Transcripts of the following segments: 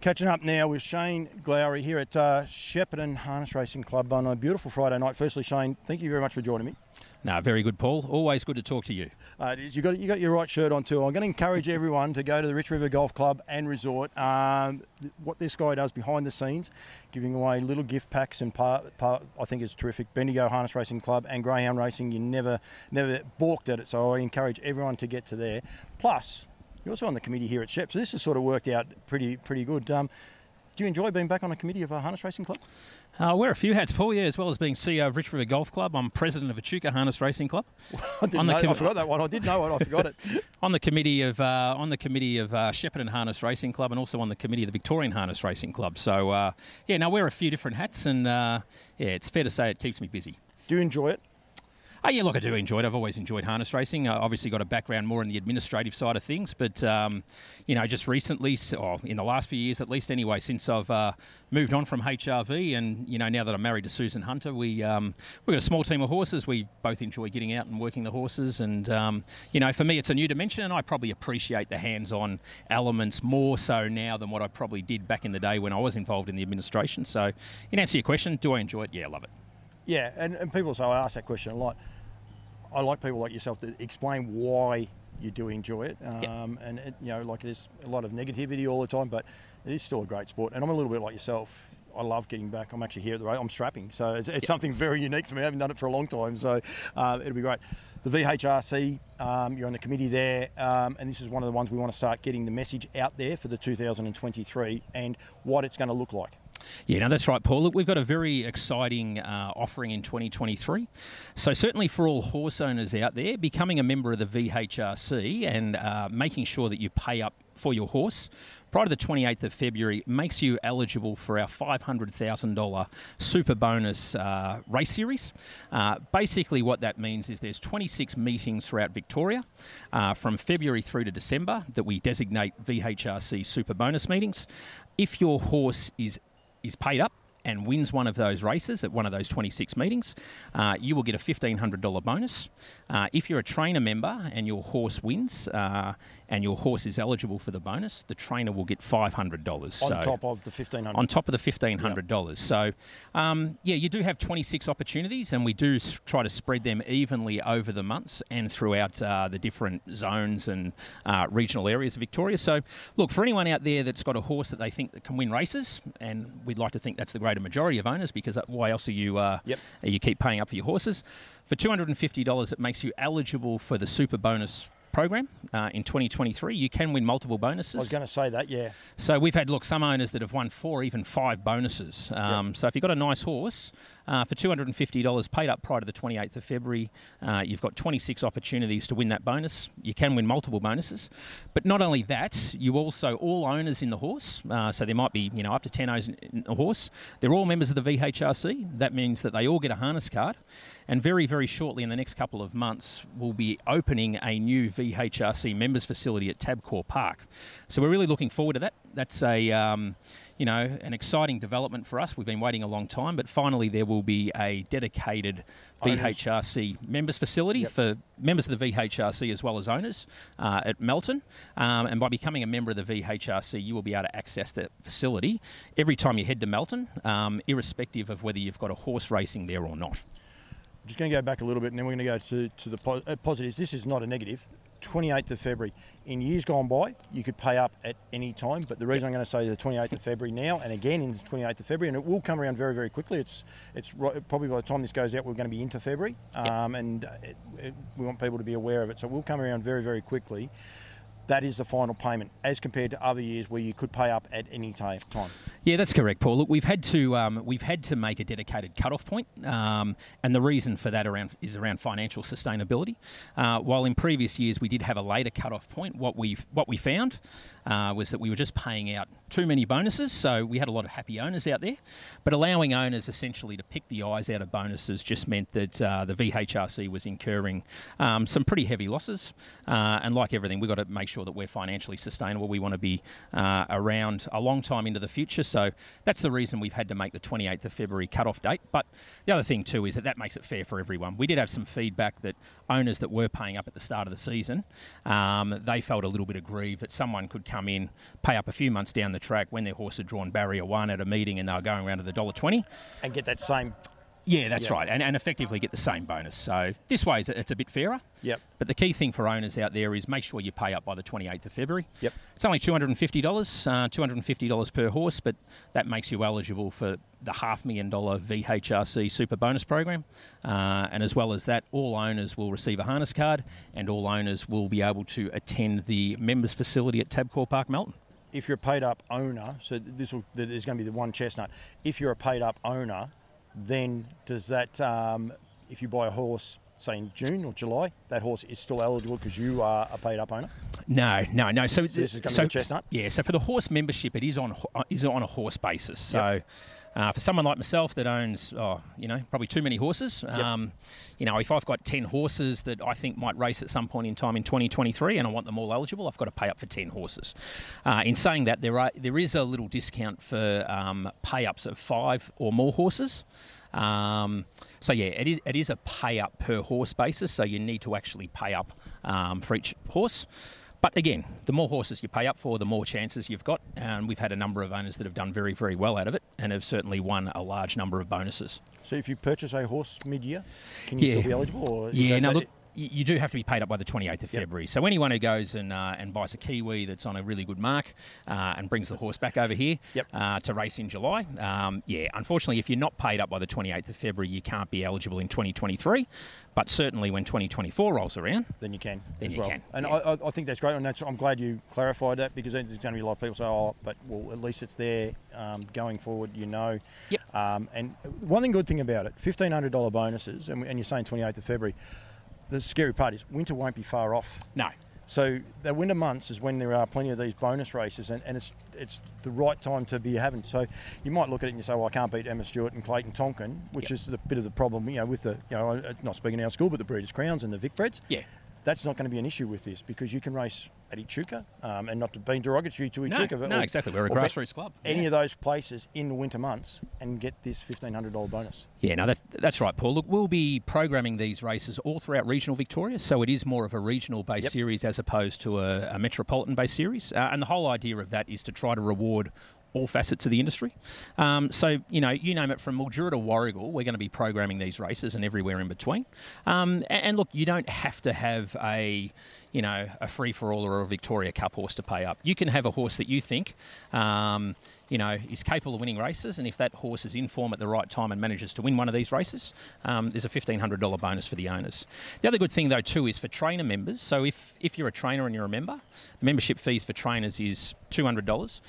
Catching up now with Shane Gloury here at uh, Shepparton Harness Racing Club on a beautiful Friday night. Firstly, Shane, thank you very much for joining me. No, very good, Paul. Always good to talk to you. Uh, you got you got your right shirt on too. I'm going to encourage everyone to go to the Rich River Golf Club and Resort. Um, what this guy does behind the scenes, giving away little gift packs and part, part I think is terrific. Bendigo Harness Racing Club and Greyhound Racing. You never never balked at it, so I encourage everyone to get to there. Plus, you're also on the committee here at Shep, so this has sort of worked out pretty pretty good. Um, do you enjoy being back on a committee of a harness racing club? I uh, wear a few hats, Paul, yeah, as well as being CEO of Rich River Golf Club. I'm president of Echuca Harness Racing Club. I, didn't know, com- I forgot that one. I did know it, I forgot it. on the committee of uh, on the committee of uh, Shepparton Harness Racing Club and also on the committee of the Victorian Harness Racing Club. So, uh, yeah, now wear a few different hats and, uh, yeah, it's fair to say it keeps me busy. Do you enjoy it? Oh, yeah, look, I do enjoy it. I've always enjoyed harness racing. I obviously got a background more in the administrative side of things, but, um, you know, just recently, or in the last few years at least anyway, since I've uh, moved on from HRV and, you know, now that I'm married to Susan Hunter, we, um, we've got a small team of horses. We both enjoy getting out and working the horses. And, um, you know, for me, it's a new dimension, and I probably appreciate the hands on elements more so now than what I probably did back in the day when I was involved in the administration. So, in answer to your question, do I enjoy it? Yeah, I love it. Yeah, and, and people say, I ask that question a lot. I like people like yourself that explain why you do enjoy it. Um, yep. And, it, you know, like there's a lot of negativity all the time, but it is still a great sport. And I'm a little bit like yourself. I love getting back. I'm actually here at the race. I'm strapping, so it's, it's something very unique for me. I haven't done it for a long time, so uh, it'll be great. The VHRC, um, you're on the committee there, um, and this is one of the ones we want to start getting the message out there for the 2023 and what it's going to look like. Yeah, no, that's right, Paul. Look, we've got a very exciting uh, offering in 2023. So, certainly for all horse owners out there, becoming a member of the VHRC and uh, making sure that you pay up for your horse prior to the 28th of February makes you eligible for our $500,000 super bonus uh, race series. Uh, basically, what that means is there's 26 meetings throughout Victoria uh, from February through to December that we designate VHRC super bonus meetings. If your horse is is paid up and wins one of those races at one of those 26 meetings, uh, you will get a $1,500 bonus. Uh, if you're a trainer member and your horse wins uh, and your horse is eligible for the bonus, the trainer will get $500. On so top of the $1,500. On top of the $1,500. Yep. So, um, yeah, you do have 26 opportunities and we do try to spread them evenly over the months and throughout uh, the different zones and uh, regional areas of Victoria. So, look, for anyone out there that's got a horse that they think that can win races, and we'd like to think that's the greater majority of owners because why else are you, uh, yep. you keep paying up for your horses? For $250, it makes you eligible for the super bonus program uh, in 2023. You can win multiple bonuses. I was going to say that, yeah. So we've had look some owners that have won four, even five bonuses. Um, yep. So if you've got a nice horse uh, for $250 paid up prior to the 28th of February, uh, you've got 26 opportunities to win that bonus. You can win multiple bonuses, but not only that, you also all owners in the horse. Uh, so there might be you know up to 10 owners in a horse. They're all members of the VHRC. That means that they all get a harness card. And very, very shortly in the next couple of months, we'll be opening a new VHRC members facility at Tabcorp Park. So we're really looking forward to that. That's a um, you know, an exciting development for us. We've been waiting a long time, but finally there will be a dedicated VHRC members facility yep. for members of the VHRC as well as owners uh, at Melton. Um, and by becoming a member of the VHRC, you will be able to access the facility every time you head to Melton, um, irrespective of whether you've got a horse racing there or not. Just going to go back a little bit and then we're going to go to, to the uh, positives. This is not a negative. 28th of February. In years gone by, you could pay up at any time, but the reason I'm going to say the 28th of February now, and again in the 28th of February, and it will come around very, very quickly. It's it's probably by the time this goes out, we're going to be into February, um, and it, it, we want people to be aware of it. So it will come around very, very quickly that is the final payment, as compared to other years where you could pay up at any time. Yeah, that's correct, Paul. Look, we've had to um, we've had to make a dedicated cut-off point, um, and the reason for that around is around financial sustainability. Uh, while in previous years we did have a later cut-off point, what we what we found uh, was that we were just paying out too many bonuses, so we had a lot of happy owners out there. But allowing owners essentially to pick the eyes out of bonuses just meant that uh, the VHRC was incurring um, some pretty heavy losses, uh, and like everything, we've got to make sure sure that we're financially sustainable. We want to be uh, around a long time into the future. So that's the reason we've had to make the 28th of February cut-off date. But the other thing too is that that makes it fair for everyone. We did have some feedback that owners that were paying up at the start of the season, um, they felt a little bit aggrieved that someone could come in, pay up a few months down the track when their horse had drawn barrier one at a meeting and they were going around to the dollar twenty, and get that same yeah, that's Yep. right, and, and effectively get the same bonus. So this way, it's a, it's a bit fairer. Yep. But the key thing for owners out there is make sure you pay up by the 28th of February. Yep. It's only $250, uh, $250 per horse, but that makes you eligible for the half million dollar VHRC super bonus program. Uh, and as well as that, all owners will receive a harness card and all owners will be able to attend the members facility at Tabcorp Park, Melton. if you're a paid up owner, so this will there's going to be the one chestnut. If you're a paid up owner, then does that um, if you buy a horse, say in June or July, that horse is still eligible because you are a paid up owner. No, no, no. So, this is gonna so be chestnut? Yeah. So for the horse membership, it is on is on a horse basis. So. Uh, for someone like myself that owns, oh, you know, probably too many horses, um, you know, if I've got 10 horses that I think might race at some point in time in 2023 and I want them all eligible, I've got to pay up for 10 horses. Uh, in saying that, there, are, there is a little discount for um, pay ups of five or more horses. Um, so yeah, it is it is a pay up per horse basis. So you need to actually pay up um, for each horse. But again, the more horses you pay up for, the more chances you've got. And we've had a number of owners that have done very very well out of it and have certainly won a large number of bonuses. So if you purchase a horse mid-year, can you Yeah. still be eligible? Or is Yeah, now look, you do have to be paid up by the 28th of Yep. February. So anyone who goes and uh, and buys a Kiwi that's on a really good mark uh, and brings the horse back over here Yep. uh, to race in July, um, yeah, unfortunately, if you're not paid up by the 28th of February, you can't be eligible in 2023. But certainly when 2024 rolls around, then you can. Then as you well. can, And yeah. I, I- think that's great, and that's, I'm glad you clarified that because there's going to be a lot of people say, "Oh, but well, at least it's there um, going forward." You know. Yep. Um, and one thing, good thing about it, fifteen hundred dollar bonuses, and, and you're saying 28th of February. The scary part is winter won't be far off. no. So the winter months is when there are plenty of these bonus races, and, and it's it's the right time to be having. So you might look at it and you say, well, I can't beat Emma Stewart and Clayton Tonkin, which Yep. is the bit of the problem, you know, with the you know, not speaking our school, but the Breeders' Crowns and the Vic Breds. Yeah. That's not going to be an issue with this because you can race at Echuca, um, and not to be derogatory to No, but no, or- exactly. We're a grassroots club. Any Yeah. of those places in the winter months and get this fifteen hundred dollar bonus. Yeah, no, that's, that's right, Paul. Look, we'll be programming these races all throughout regional Victoria, so it is more of a regional based Yep. series as opposed to a, a metropolitan based series. Uh, and the whole idea of that is to try to reward all facets of the industry. Um, so, you know, you name it from Mildura to Warragul, we're going to be programming these races and everywhere in between. Um, a- and, look, you don't have to have a, you know, a free for all or a Victoria Cup horse to pay up. You can have a horse that you think, um, you know, is capable of winning races, and if that horse is in form at the right time and manages to win one of these races, um, there's a $1,500 bonus for the owners. The other good thing, though, too, is for trainer members. So if, if you're a trainer and you're a member, the membership fees for trainers is $200.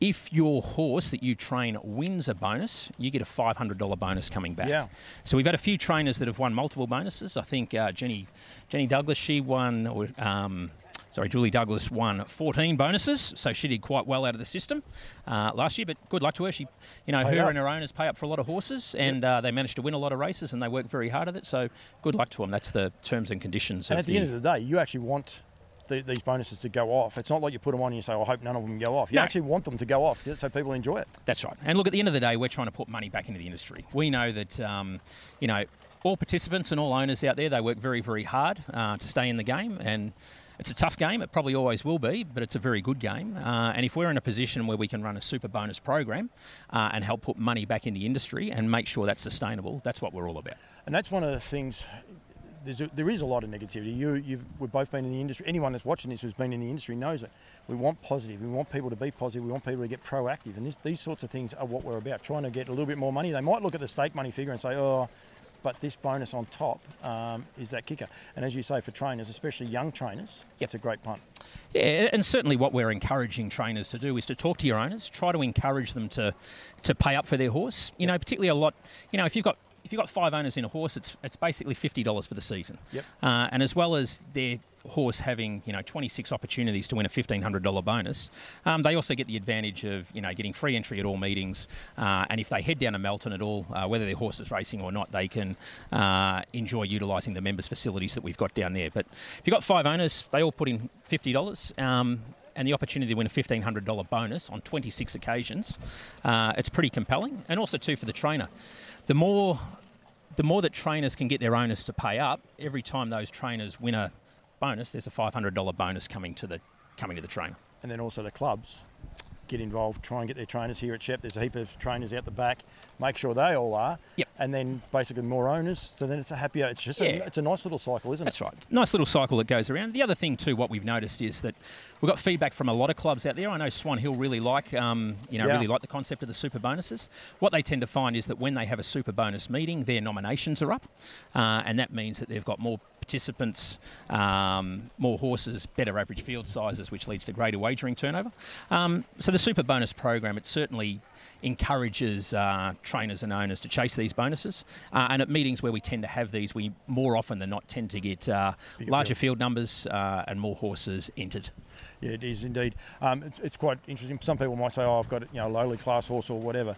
If your horse that you train wins a bonus, you get a $500 bonus coming back. Yeah. So we've had a few trainers that have won multiple bonuses. I think uh, Jenny Jenny Douglas, she won, or um, sorry, Julie Douglas won 14 bonuses, so she did quite well out of the system uh, last year. But good luck to her. She, you know, her up. and her owners pay up for a lot of horses, and uh, they managed to win a lot of races, and they work very hard at it. So good luck to them. That's the terms and conditions. And at the, end of the day, you actually want the, these bonuses to go off. It's not like you put them on and you say, I hope none of them go off. You No. actually want them to go off so people enjoy it. That's right. And look, at the end of the day, we're trying to put money back into the industry. We know that, um, you know, all participants and all owners out there, they work very, very hard uh, to stay in the game. And it's a tough game. It probably always will be, but it's a very good game. Uh, and if we're in a position where we can run a super bonus program uh, and help put money back in the industry and make sure that's sustainable, that's what we're all about. And that's one of the things. There's a, there is a lot of negativity. You, you've, we've both been in the industry. Anyone that's watching this who's been in the industry knows it. We want positive. We want people to be positive. We want people to get proactive. And this, these sorts of things are what we're about. Trying to get a little bit more money. They might look at the stake money figure and say, oh, but this bonus on top um, is that kicker. And as you say, for trainers, especially young trainers, Yep. it's a great punt. Yeah, and certainly what we're encouraging trainers to do is to talk to your owners, try to encourage them to to pay up for their horse. You know, particularly a lot. You know, if you've got if you've got five owners in a horse, it's it's basically fifty dollars for the season. Yep. Uh, and as well as their horse having you know 26 opportunities to win a $1500 bonus um, they also get the advantage of you know getting free entry at all meetings uh, and if they head down to melton at all uh, whether their horse is racing or not they can uh, enjoy utilising the members facilities that we've got down there but if you've got five owners they all put in $50 um, and the opportunity to win a $1,500 bonus on 26 occasions, uh, it's pretty compelling. And also, too, for the trainer. The more, the more that trainers can get their owners to pay up, every time those trainers win a bonus, there's a $500 bonus coming to the, coming to the trainer. And then also the clubs get involved, try and get their trainers here at Shep. There's a heap of trainers out the back. Make sure they all are. Yep. And then basically more owners. So then it's a happier. It's just Yeah. a, it's a nice little cycle, isn't That's it? That's right. Nice little cycle that goes around. The other thing too, what we've noticed is that we've got feedback from a lot of clubs out there. I know Swan Hill really like, um, you know, Yeah. really like the concept of the super bonuses. What they tend to find is that when they have a super bonus meeting, their nominations are up, uh, and that means that they've got more participants, um, more horses, better average field sizes, which leads to greater wagering turnover. Um, so the super bonus program, it certainly encourages uh, trainers and owners to chase these bonuses. Uh, and at meetings where we tend to have these, we more often than not tend to get uh, larger field. field numbers uh, and more horses entered. Yeah, it is indeed. Um, it's, it's quite interesting. Some people might say, "Oh, I've got you know a lowly class horse or whatever."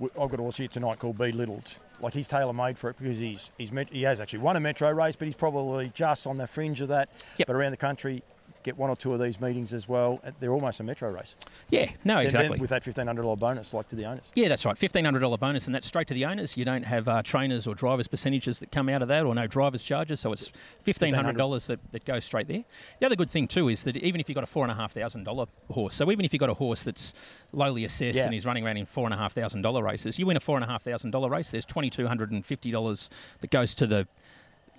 I've got a horse here tonight called Be Littled. Like he's tailor made for it because he's he's met, he has actually won a metro race, but he's probably just on the fringe of that. Yep. But around the country, get one or two of these meetings as well. They're almost a metro race. Yeah, no, exactly. with that fifteen hundred dollar bonus, like to the owners. Yeah, that's right. Fifteen hundred dollar bonus, and that's straight to the owners. You don't have uh, trainers or drivers percentages that come out of that, or no drivers charges. So it's fifteen hundred dollars that, that goes straight there. The other good thing too is that even if you've got a four and a half thousand dollar horse, so even if you've got a horse that's lowly assessed Yeah. and he's running around in four and a half thousand dollar races, you win a four and a half thousand dollar race. There's twenty two hundred and fifty dollars that goes to the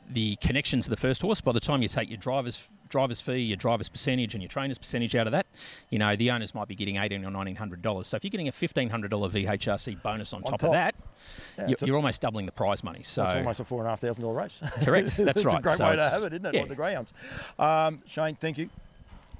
the connection to the first horse. By the time you take your driver's driver's fee, your driver's percentage, and your trainer's percentage out of that, you know the owners might be getting eighteen or nineteen hundred dollars. So if you're getting a fifteen hundred dollar VHRC bonus on, top, top. of that, Yeah, you're, a- you're almost doubling the prize money. So it's almost a four and a half thousand dollar race. correct, that's it's right. a great So way to have it, isn't it? Yeah. Like the greyhounds. Um, Shane, thank you.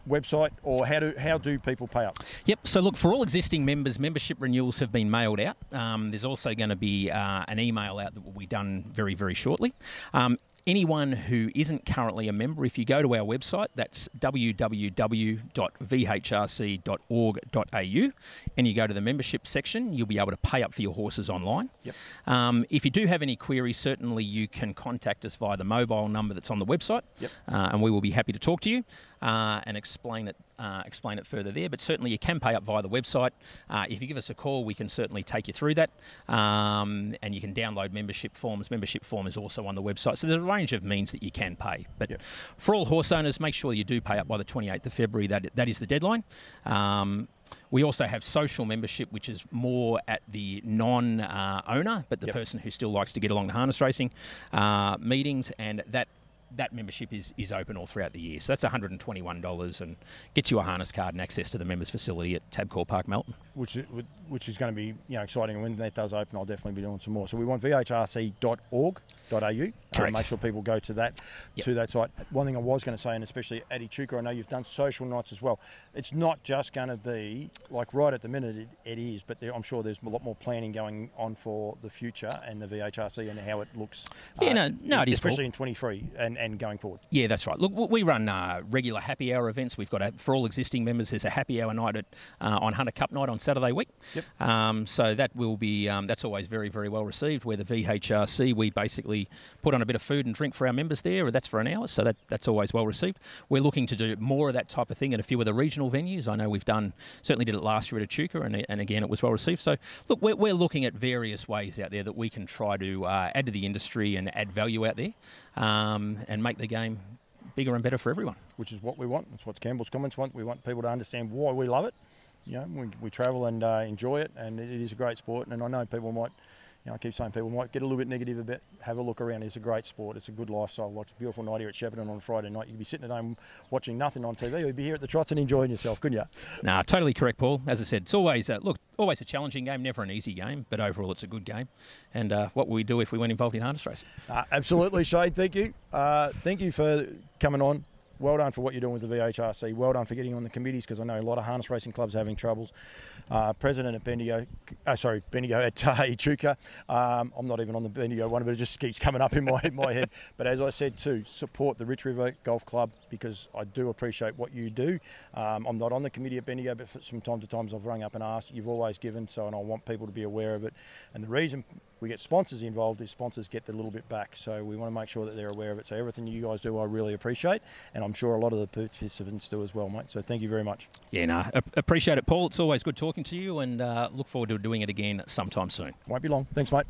Website or how do how do people pay up? Yep. So look, for all existing members, membership renewals have been mailed out. Um, there's also going to be uh, an email out that will be done very, very shortly. Um, anyone who isn't currently a member, if you go to our website, that's www.vhrc.org.au, and you go to the membership section, you'll be able to pay up for your horses online. Yep. Um, if you do have any queries, certainly you can contact us via the mobile number that's on the website, Yep. uh, and we will be happy to talk to you uh, and explain it uh, explain it further there. But certainly you can pay up via the website. Uh, if you give us a call, we can certainly take you through that, um, and you can download membership forms. Membership form is also on the website, so there's a range of means that you can pay. But Yep. for all horse owners, make sure you do pay up by the 28th of February. That that is the deadline. Um, we also have social membership, which is more at the non-owner, but the Yep. person who still likes to get along to harness racing uh, meetings, and that that membership is, is open all throughout the year. So that's $121 and gets you a harness card and access to the members facility at Tabcorp Park, Melton. which is, which is going to be you know exciting. And when that does open, I'll definitely be doing some more. So we want vhrc.org.au. Uh, Correct. make sure people go to that Yep. to that site. One thing I was going to say, and especially at Chuka, I know you've done social nights as well. It's not just going to be like right at the minute it, it is, but there, I'm sure there's a lot more planning going on for the future and the VHRC and how it looks. uh, Yeah, no- no, it is, especially in 23 and, and going forward. Yeah, that's right. Look, we run uh, regular happy hour events. We've got a, for all existing members. There's a happy hour night at, uh, on Hunter Cup night on Saturday week. Yep. Um, so that will be um, that's always very very well received. Where the VHRC we basically put on a bit of food and drink for our members there. That's for an hour, so that that's always well received. We're looking to do more of that type of thing at a few of the regional venues. I know we've done certainly did it last year at Echuca, and and again it was well received. So look, we're, we're looking at various ways out there that we can try to uh, add to the industry and add value out there, um, and make the game bigger and better for everyone. which is what we want. That's what Campbell's comments want. We want people to understand why we love it. You know, we, we travel and uh, enjoy it, and it, it is a great sport. And I know people might, you know, I keep saying people might get a little bit negative about. Have a look around. It's a great sport. It's a good lifestyle. Like it's a beautiful night here at Shepparton on a Friday night. You could be sitting at home watching nothing on TV. You'd be here at the trots and enjoying yourself, couldn't you? Nah, totally correct, Paul. As I said, it's always uh, look, always a challenging game, never an easy game, but overall it's a good game. And uh, what would we do if we weren't involved in harness racing? Uh, absolutely, Shane. Thank you. Uh, thank you for coming on. Well done for what you're doing with the VHRC. Well done for getting on the committees because I know a lot of harness racing clubs are having troubles. Uh, president at Bendigo, uh, sorry, Bendigo at uh, Echuca. Um, I'm not even on the Bendigo one, but it just keeps coming up in my in my head. But as I said too, support the Rich River Golf Club because I do appreciate what you do. Um, I'm not on the committee at Bendigo, but from time to time I've rung up and asked. You've always given, so and I want people to be aware of it. And the reason we get sponsors involved, is sponsors get the little bit back. So we want to make sure that they're aware of it. So everything you guys do, I really appreciate, and I'm sure a lot of the participants do as well, mate. So thank you very much. Yeah, no, appreciate it, Paul. It's always good talking to you, and uh, look forward to doing it again sometime soon. Won't be long. Thanks, mate.